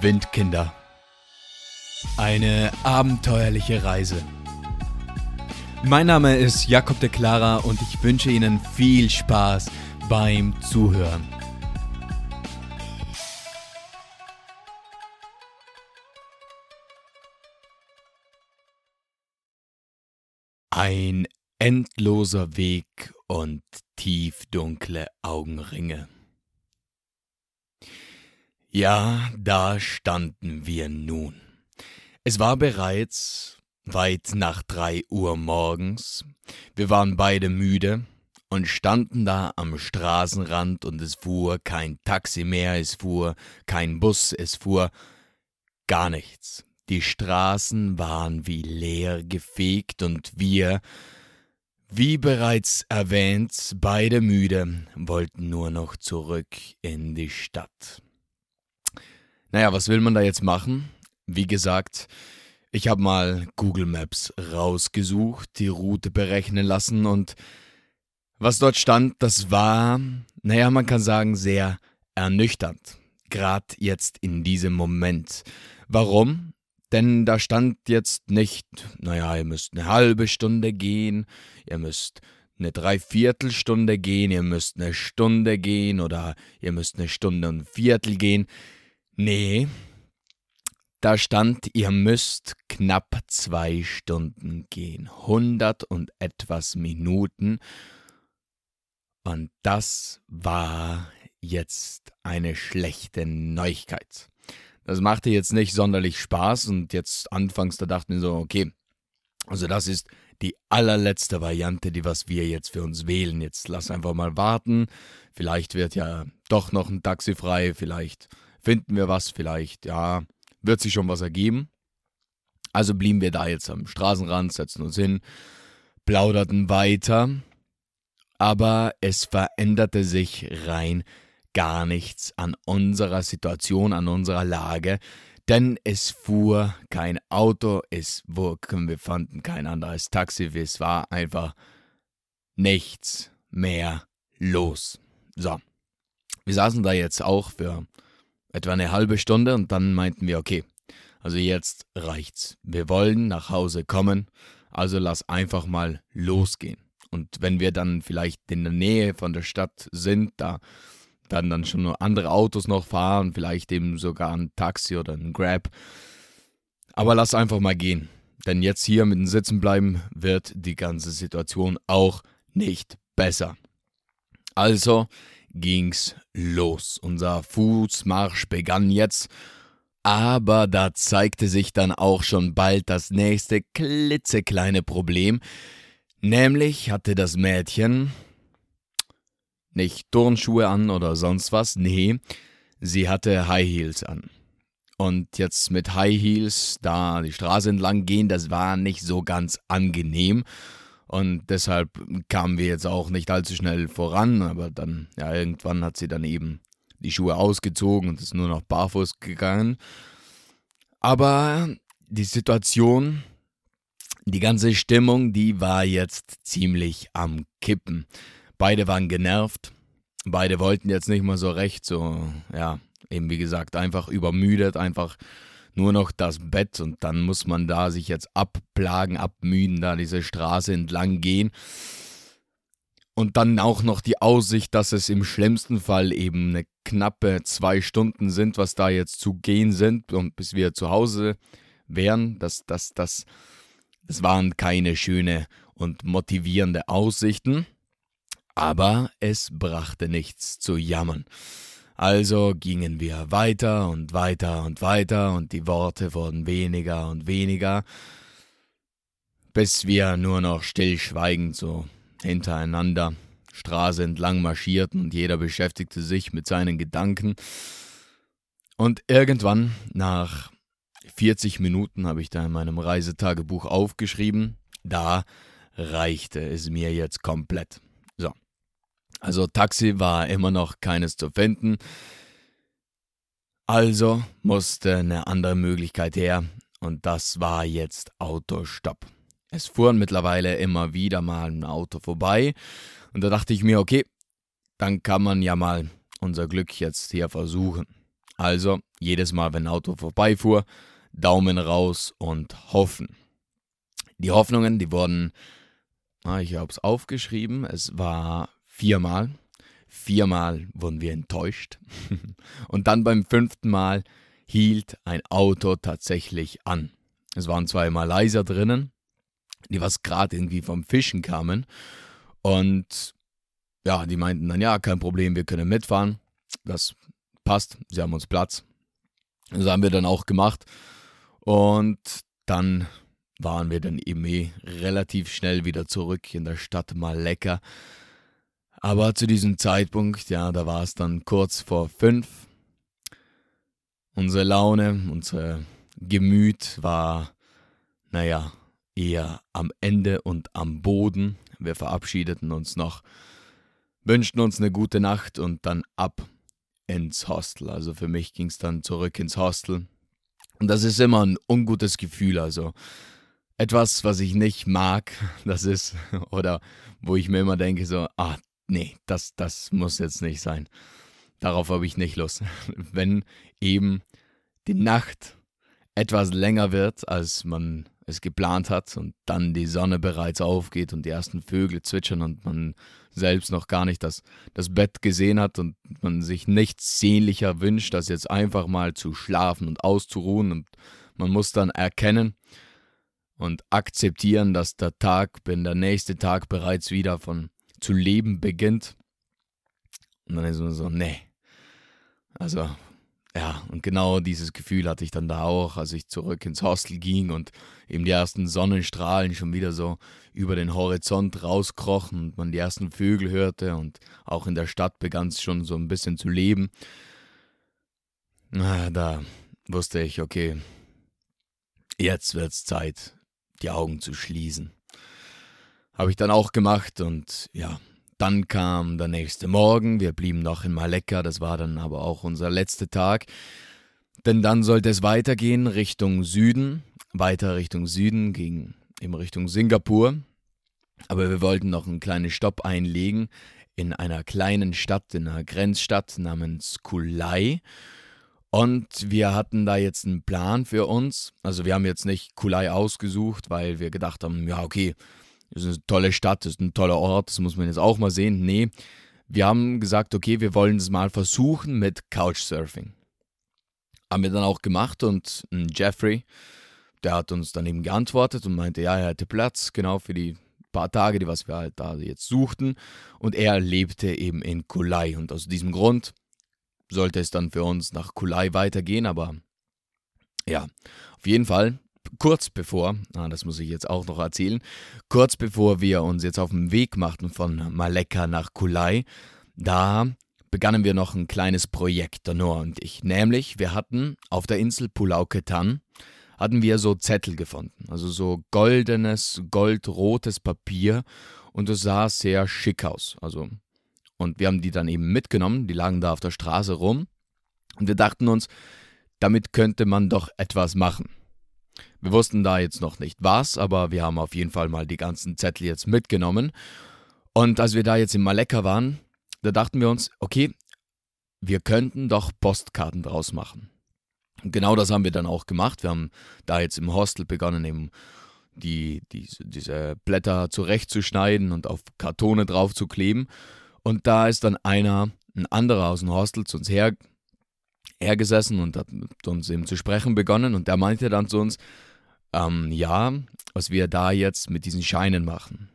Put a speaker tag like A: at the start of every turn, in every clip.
A: Windkinder. Eine abenteuerliche Reise. Mein Name ist Jakob de Clara und ich wünsche Ihnen viel Spaß beim Zuhören. Ein endloser Weg und tiefdunkle Augenringe. Ja, da standen wir nun. Es war bereits weit nach drei Uhr morgens. Wir waren beide müde und standen da am Straßenrand und es fuhr kein Taxi mehr, es fuhr kein Bus, es fuhr gar nichts. Die Straßen waren wie leer gefegt und wir, wie bereits erwähnt, beide müde, wollten nur noch zurück in die Stadt. Naja, was will man da jetzt machen? Wie gesagt, ich habe mal Google Maps rausgesucht, die Route berechnen lassen und was dort stand, das war, naja, man kann sagen, sehr ernüchternd. Gerade jetzt in diesem Moment. Warum? Denn da stand jetzt nicht, naja, ihr müsst eine halbe Stunde gehen, ihr müsst eine Dreiviertelstunde gehen, ihr müsst eine Stunde gehen oder ihr müsst eine Stunde und ein Viertel gehen. Nee, da stand, ihr müsst knapp zwei Stunden gehen, hundert und etwas Minuten. Und das war jetzt eine schlechte Neuigkeit. Das machte jetzt nicht sonderlich Spaß und jetzt anfangs, da dachten wir so, okay, also das ist die allerletzte Variante, die was wir jetzt für uns wählen. Jetzt lass einfach mal warten. Vielleicht wird ja doch noch ein Taxi frei, vielleicht finden wir was vielleicht, ja, wird sich schon was ergeben. Also blieben wir da jetzt am Straßenrand, setzten uns hin, plauderten weiter, aber es veränderte sich rein gar nichts an unserer Situation, an unserer Lage, denn es fuhr kein Auto, es fuhr, wir fanden kein anderes Taxi, es war einfach nichts mehr los. So, wir saßen da jetzt auch für etwa eine halbe Stunde und dann meinten wir, okay, also jetzt reicht's. Wir wollen nach Hause kommen, also lass einfach mal losgehen. Und wenn wir dann vielleicht in der Nähe von der Stadt sind, da dann dann schon andere Autos noch fahren, vielleicht eben sogar ein Taxi oder ein Grab. Aber lass einfach mal gehen. Denn jetzt hier mit dem Sitzen bleiben wird die ganze Situation auch nicht besser. Also ging's los. Unser Fußmarsch begann jetzt, aber da zeigte sich dann auch schon bald das nächste klitzekleine Problem, nämlich hatte das Mädchen nicht Turnschuhe an oder sonst was, nee, sie hatte High Heels an. Und jetzt mit High Heels da die Straße entlang gehen, das war nicht so ganz angenehm. Und deshalb kamen wir jetzt auch nicht allzu schnell voran, aber dann, ja, irgendwann hat sie dann eben die Schuhe ausgezogen und ist nur noch barfuß gegangen. Aber die Situation, die ganze Stimmung, die war jetzt ziemlich am Kippen. Beide waren genervt, beide wollten jetzt nicht mal so recht, so, ja, eben wie gesagt, einfach übermüdet, einfach nur noch das Bett und dann muss man da sich jetzt abplagen, abmüden, da diese Straße entlang gehen. Und dann auch noch die Aussicht, dass es im schlimmsten Fall eben eine knappe zwei Stunden sind, was da jetzt zu gehen sind und bis wir zu Hause wären. Das, das, das, das waren keine schöne und motivierende Aussichten. Aber es brachte nichts zu jammern. Also gingen wir weiter und weiter und weiter und die Worte wurden weniger und weniger, bis wir nur noch stillschweigend so hintereinander Straße entlang marschierten und jeder beschäftigte sich mit seinen Gedanken. Und irgendwann, nach 40 Minuten, habe ich da in meinem Reisetagebuch aufgeschrieben, da reichte es mir jetzt komplett. Also Taxi war immer noch keines zu finden. Also musste eine andere Möglichkeit her und das war jetzt Autostopp. Es fuhren mittlerweile immer wieder mal ein Auto vorbei und da dachte ich mir, okay, dann kann man ja mal unser Glück jetzt hier versuchen. Also jedes Mal, wenn ein Auto vorbeifuhr, Daumen raus und hoffen. Die Hoffnungen, die wurden, ich habe es aufgeschrieben, es war viermal. Viermal wurden wir enttäuscht. und dann beim fünften Mal hielt ein Auto tatsächlich an. Es waren zwei Malayser drinnen, die was gerade irgendwie vom Fischen kamen. Und ja, die meinten dann, ja, kein Problem, wir können mitfahren. Das passt, sie haben uns Platz. Das haben wir dann auch gemacht. Und dann waren wir dann eben eh relativ schnell wieder zurück in der Stadt Malekka. Aber zu diesem Zeitpunkt, ja, da war es dann kurz vor fünf. Unsere Laune, unser Gemüt war, naja, eher am Ende und am Boden. Wir verabschiedeten uns noch, wünschten uns eine gute Nacht und dann ab ins Hostel. Also für mich ging es dann zurück ins Hostel. Und das ist immer ein ungutes Gefühl. Also etwas, was ich nicht mag, das ist, oder wo ich mir immer denke, so, ah, nee, das, das muss jetzt nicht sein. Darauf habe ich nicht Lust. Wenn eben die Nacht etwas länger wird, als man es geplant hat und dann die Sonne bereits aufgeht und die ersten Vögel zwitschern und man selbst noch gar nicht das, das Bett gesehen hat und man sich nichts sehnlicher wünscht, als jetzt einfach mal zu schlafen und auszuruhen und man muss dann erkennen und akzeptieren, dass der Tag, wenn der nächste Tag bereits wieder von zu leben beginnt. Und dann ist man so, nee. Also ja, und genau dieses Gefühl hatte ich dann da auch, als ich zurück ins Hostel ging und eben die ersten Sonnenstrahlen schon wieder so über den Horizont rauskrochen und man die ersten Vögel hörte und auch in der Stadt begann es schon so ein bisschen zu leben. Na, da wusste ich, okay, jetzt wird's Zeit, die Augen zu schließen. Habe ich dann auch gemacht und ja, dann kam der nächste Morgen, wir blieben noch in Malekka, das war dann aber auch unser letzter Tag. Denn dann sollte es weitergehen Richtung Süden, weiter Richtung Süden, ging in Richtung Singapur. Aber wir wollten noch einen kleinen Stopp einlegen in einer kleinen Stadt, in einer Grenzstadt namens Kulai. Und wir hatten da jetzt einen Plan für uns. Also wir haben jetzt nicht Kulai ausgesucht, weil wir gedacht haben, ja okay, ist eine tolle Stadt, ist ein toller Ort, das muss man jetzt auch mal sehen. Nee, wir haben gesagt, okay, wir wollen es mal versuchen mit Couchsurfing. Haben wir dann auch gemacht und Jeffrey, der hat uns dann eben geantwortet und meinte, ja, er hätte Platz, genau für die paar Tage, die was wir halt da jetzt suchten. Und er lebte eben in Kulai. Und aus diesem Grund sollte es dann für uns nach Kulai weitergehen, aber ja, auf jeden Fall kurz bevor, ah, das muss ich jetzt auch noch erzählen, kurz bevor wir uns jetzt auf den Weg machten von Malekka nach Kulai, da begannen wir noch ein kleines Projekt, der Noah und ich. Nämlich, wir hatten auf der Insel Pulau Ketan, hatten wir so Zettel gefunden, also so goldenes, goldrotes Papier und es sah sehr schick aus. Also, und wir haben die dann eben mitgenommen, die lagen da auf der Straße rum und wir dachten uns, damit könnte man doch etwas machen. Wir wussten da jetzt noch nicht was, aber wir haben auf jeden Fall mal die ganzen Zettel jetzt mitgenommen. Und als wir da jetzt in Malekka waren, da dachten wir uns, okay, wir könnten doch Postkarten draus machen. Und genau das haben wir dann auch gemacht. Wir haben da jetzt im Hostel begonnen, eben die, die, diese Blätter zurechtzuschneiden und auf Kartone drauf zu kleben. Und da ist dann einer, ein anderer aus dem Hostel zu uns her, hergesessen und hat mit uns eben zu sprechen begonnen. Und der meinte dann zu uns, ähm, ja, was wir da jetzt mit diesen Scheinen machen.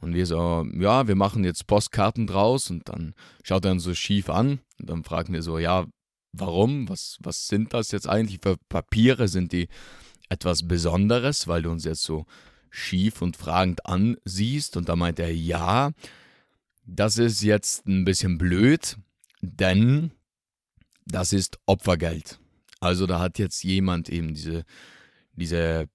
A: Und wir so, ja, wir machen jetzt Postkarten draus und dann schaut er uns so schief an und dann fragen wir so, ja, warum? Was, was sind das jetzt eigentlich für Papiere? Sind die etwas Besonderes, weil du uns jetzt so schief und fragend ansiehst? Und da meint er, ja, das ist jetzt ein bisschen blöd, denn das ist Opfergeld. Also da hat jetzt jemand eben diese diese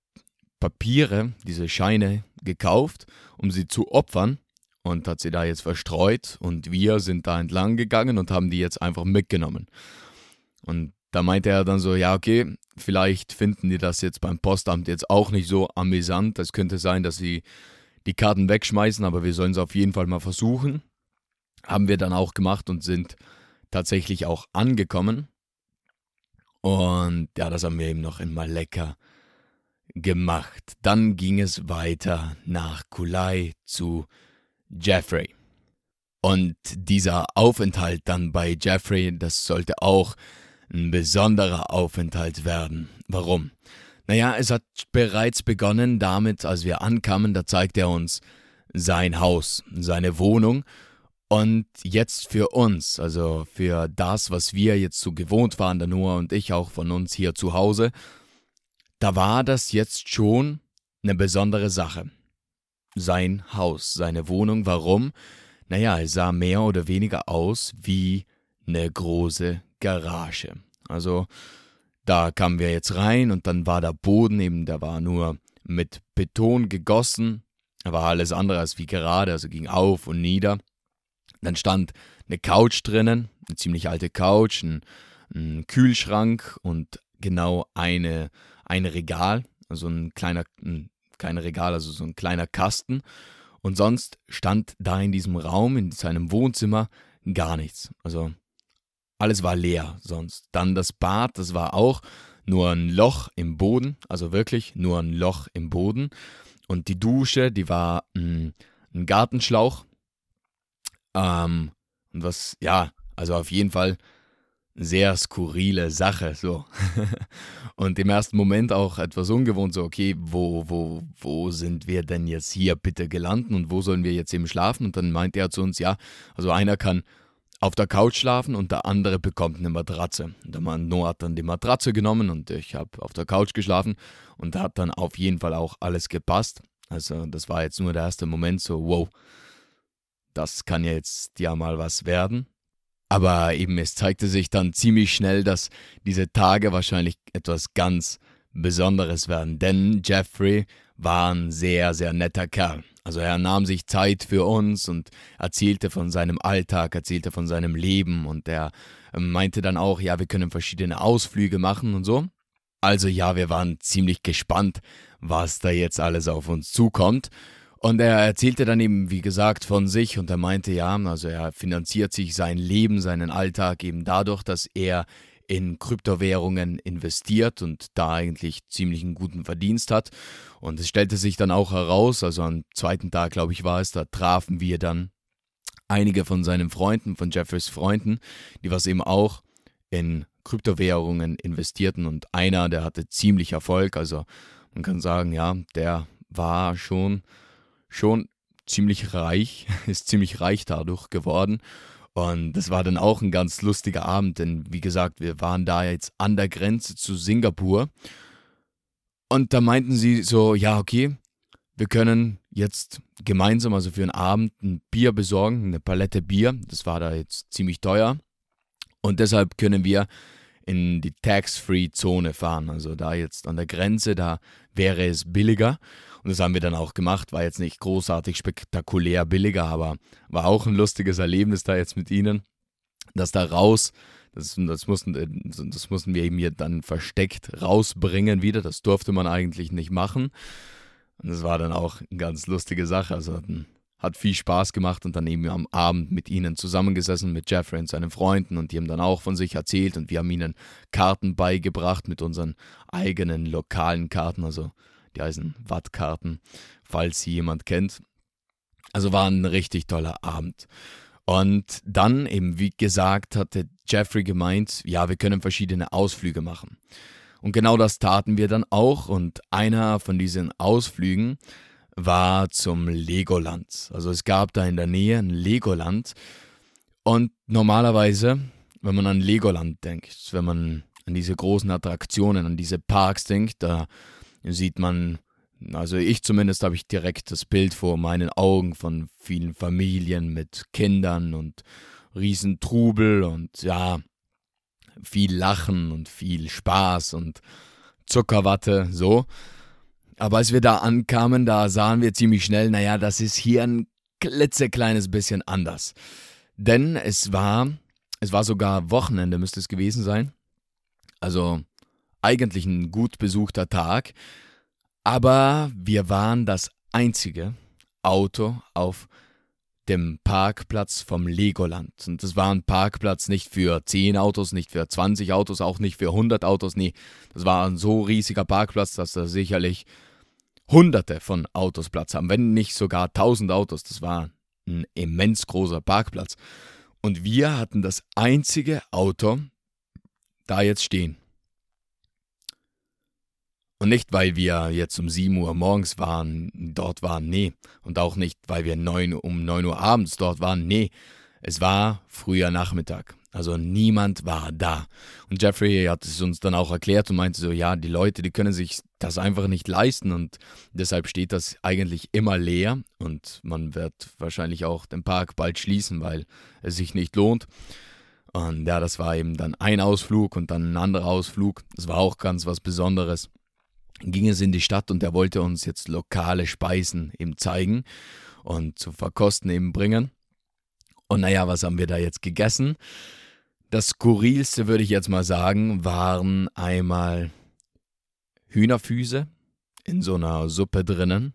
A: Papiere, diese Scheine gekauft, um sie zu opfern und hat sie da jetzt verstreut und wir sind da entlang gegangen und haben die jetzt einfach mitgenommen. Und da meinte er dann so, ja, okay, vielleicht finden die das jetzt beim Postamt jetzt auch nicht so amüsant. Es könnte sein, dass sie die Karten wegschmeißen, aber wir sollen es auf jeden Fall mal versuchen. Haben wir dann auch gemacht und sind tatsächlich auch angekommen. Und ja, das haben wir eben noch in Malekka gemacht. Dann ging es weiter nach Kulai zu Jeffrey. Und dieser Aufenthalt dann bei Jeffrey, das sollte auch ein besonderer Aufenthalt werden. Warum? Naja, es hat bereits begonnen damit, als wir ankamen, da zeigt er uns sein Haus, seine Wohnung. Und jetzt für uns, also für das, was wir jetzt so gewohnt waren, der Noah und ich auch von uns hier zu Hause, da war das jetzt schon eine besondere Sache. Sein Haus, seine Wohnung, warum? Naja, es sah mehr oder weniger aus wie eine große Garage. Also da kamen wir jetzt rein und dann war der Boden eben, der war nur mit Beton gegossen, war alles andere als wie gerade, also ging auf und nieder. Dann stand eine Couch drinnen, eine ziemlich alte Couch, ein, ein Kühlschrank und genau eine, ein Regal, also ein kleiner, ein, Regal, also so ein kleiner Kasten. Und sonst stand da in diesem Raum, in seinem Wohnzimmer, gar nichts. Also alles war leer sonst. Dann das Bad, das war auch nur ein Loch im Boden, also wirklich nur ein Loch im Boden. Und die Dusche, die war ein, ein Gartenschlauch. Ähm, und was, ja, also auf jeden Fall sehr skurrile Sache, so. und im ersten Moment auch etwas ungewohnt, so, okay, wo, wo, wo sind wir denn jetzt hier bitte gelandet und wo sollen wir jetzt eben schlafen? Und dann meinte er zu uns, ja, also einer kann auf der Couch schlafen und der andere bekommt eine Matratze. Der Mann Noah hat dann die Matratze genommen und ich habe auf der Couch geschlafen und da hat dann auf jeden Fall auch alles gepasst. Also das war jetzt nur der erste Moment so, wow, das kann ja jetzt ja mal was werden. Aber eben es zeigte sich dann ziemlich schnell, dass diese Tage wahrscheinlich etwas ganz Besonderes werden, denn Jeffrey war ein sehr, sehr netter Kerl. Also er nahm sich Zeit für uns und erzählte von seinem Alltag, erzählte von seinem Leben und er ähm, meinte dann auch, ja, wir können verschiedene Ausflüge machen und so. Also ja, wir waren ziemlich gespannt, was da jetzt alles auf uns zukommt. Und er erzählte dann eben, wie gesagt, von sich und er meinte, ja, also er finanziert sich sein Leben, seinen Alltag eben dadurch, dass er in Kryptowährungen investiert und da eigentlich ziemlich einen guten Verdienst hat. Und es stellte sich dann auch heraus, also am zweiten Tag, glaube ich, war es, da trafen wir dann einige von seinen Freunden, von Jeffreys Freunden, die was eben auch in Kryptowährungen investierten und einer, der hatte ziemlich Erfolg, also man kann sagen, ja, der war schon, schon ziemlich reich, ist ziemlich reich dadurch geworden und das war dann auch ein ganz lustiger Abend, denn wie gesagt, wir waren da jetzt an der Grenze zu Singapur. Und da meinten sie so, ja, okay, wir können jetzt gemeinsam, also für einen Abend, ein Bier besorgen, eine Palette Bier. Das war da jetzt ziemlich teuer. Und deshalb können wir in die Tax-Free-Zone fahren. Also da jetzt an der Grenze, da wäre es billiger. Und das haben wir dann auch gemacht. War jetzt nicht großartig spektakulär billiger, aber war auch ein lustiges Erlebnis da jetzt mit ihnen. Dass da raus, das, das, mussten, das mussten wir eben hier dann versteckt rausbringen wieder. Das durfte man eigentlich nicht machen. Und das war dann auch eine ganz lustige Sache. Also hat viel Spaß gemacht und dann eben am Abend mit ihnen zusammengesessen, mit Jeffrey und seinen Freunden und die haben dann auch von sich erzählt und wir haben ihnen Karten beigebracht mit unseren eigenen lokalen Karten, also die heißen Wattkarten, falls sie jemand kennt. Also war ein richtig toller Abend. Und dann eben, wie gesagt, hatte Jeffrey gemeint, ja, wir können verschiedene Ausflüge machen. Und genau das taten wir dann auch. Und einer von diesen Ausflügen war zum Legoland. Also es gab da in der Nähe ein Legoland. Und normalerweise, wenn man an Legoland denkt, wenn man an diese großen Attraktionen, an diese Parks denkt, da sieht man, also ich zumindest habe ich direkt das Bild vor meinen Augen von vielen Familien mit Kindern und Riesentrubel und ja, viel Lachen und viel Spaß und Zuckerwatte, so. Aber als wir da ankamen, da sahen wir ziemlich schnell, naja, das ist hier ein klitzekleines bisschen anders. Denn es war, es war sogar Wochenende, müsste es gewesen sein. Also eigentlich ein gut besuchter Tag, aber wir waren das einzige Auto auf dem Parkplatz vom Legoland. Und das war ein Parkplatz nicht für 10 Autos, nicht für 20 Autos, auch nicht für 100 Autos. Nee, das war ein so riesiger Parkplatz, dass da sicherlich hunderte von Autos Platz haben, wenn nicht sogar tausend Autos. Das war ein immens großer Parkplatz. Und wir hatten das einzige Auto da jetzt stehen. Und nicht, weil wir jetzt um 7 Uhr morgens waren, dort waren, nee. Und auch nicht, weil wir 9, um 9 Uhr abends dort waren, nee. Es war früher Nachmittag. Also niemand war da. Und Jeffrey hat es uns dann auch erklärt und meinte so, ja, die Leute, die können sich das einfach nicht leisten und deshalb steht das eigentlich immer leer und man wird wahrscheinlich auch den Park bald schließen, weil es sich nicht lohnt. Und ja, das war eben dann ein Ausflug und dann ein anderer Ausflug. Das war auch ganz was Besonderes ging es in die Stadt und er wollte uns jetzt lokale Speisen eben zeigen und zu verkosten eben bringen. Und naja, was haben wir da jetzt gegessen? Das skurrilste würde ich jetzt mal sagen, waren einmal Hühnerfüße in so einer Suppe drinnen.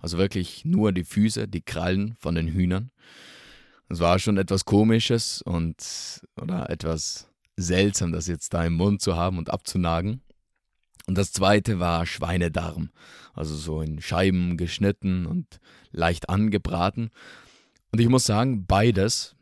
A: Also wirklich nur die Füße, die Krallen von den Hühnern. Es war schon etwas Komisches und oder etwas seltsam, das jetzt da im Mund zu haben und abzunagen. Und das zweite war Schweinedarm, also so in Scheiben geschnitten und leicht angebraten. Und ich muss sagen, beides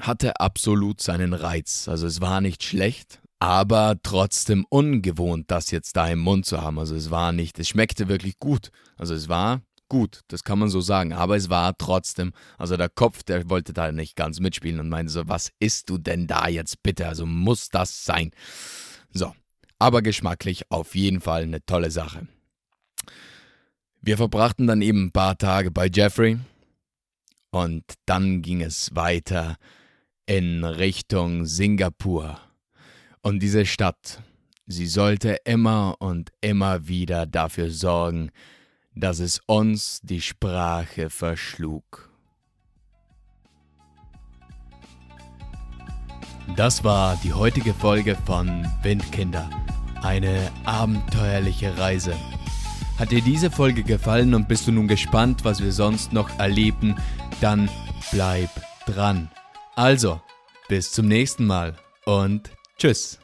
A: hatte absolut seinen Reiz. Also es war nicht schlecht, aber trotzdem ungewohnt, das jetzt da im Mund zu haben. Also es war nicht, es schmeckte wirklich gut. Also es war gut, das kann man so sagen. Aber es war trotzdem, also der Kopf, der wollte da nicht ganz mitspielen und meinte so, was isst du denn da jetzt bitte? Also muss das sein. So, aber geschmacklich auf jeden Fall eine tolle Sache. Wir verbrachten dann eben ein paar Tage bei Jeffrey und dann ging es weiter in Richtung Singapur. Und diese Stadt, sie sollte immer und immer wieder dafür sorgen, dass es uns die Sprache verschlug. Das war die heutige Folge von Windkinder. Eine abenteuerliche Reise. Hat dir diese Folge gefallen und bist du nun gespannt, was wir sonst noch erleben, dann bleib dran. Also, bis zum nächsten Mal und tschüss.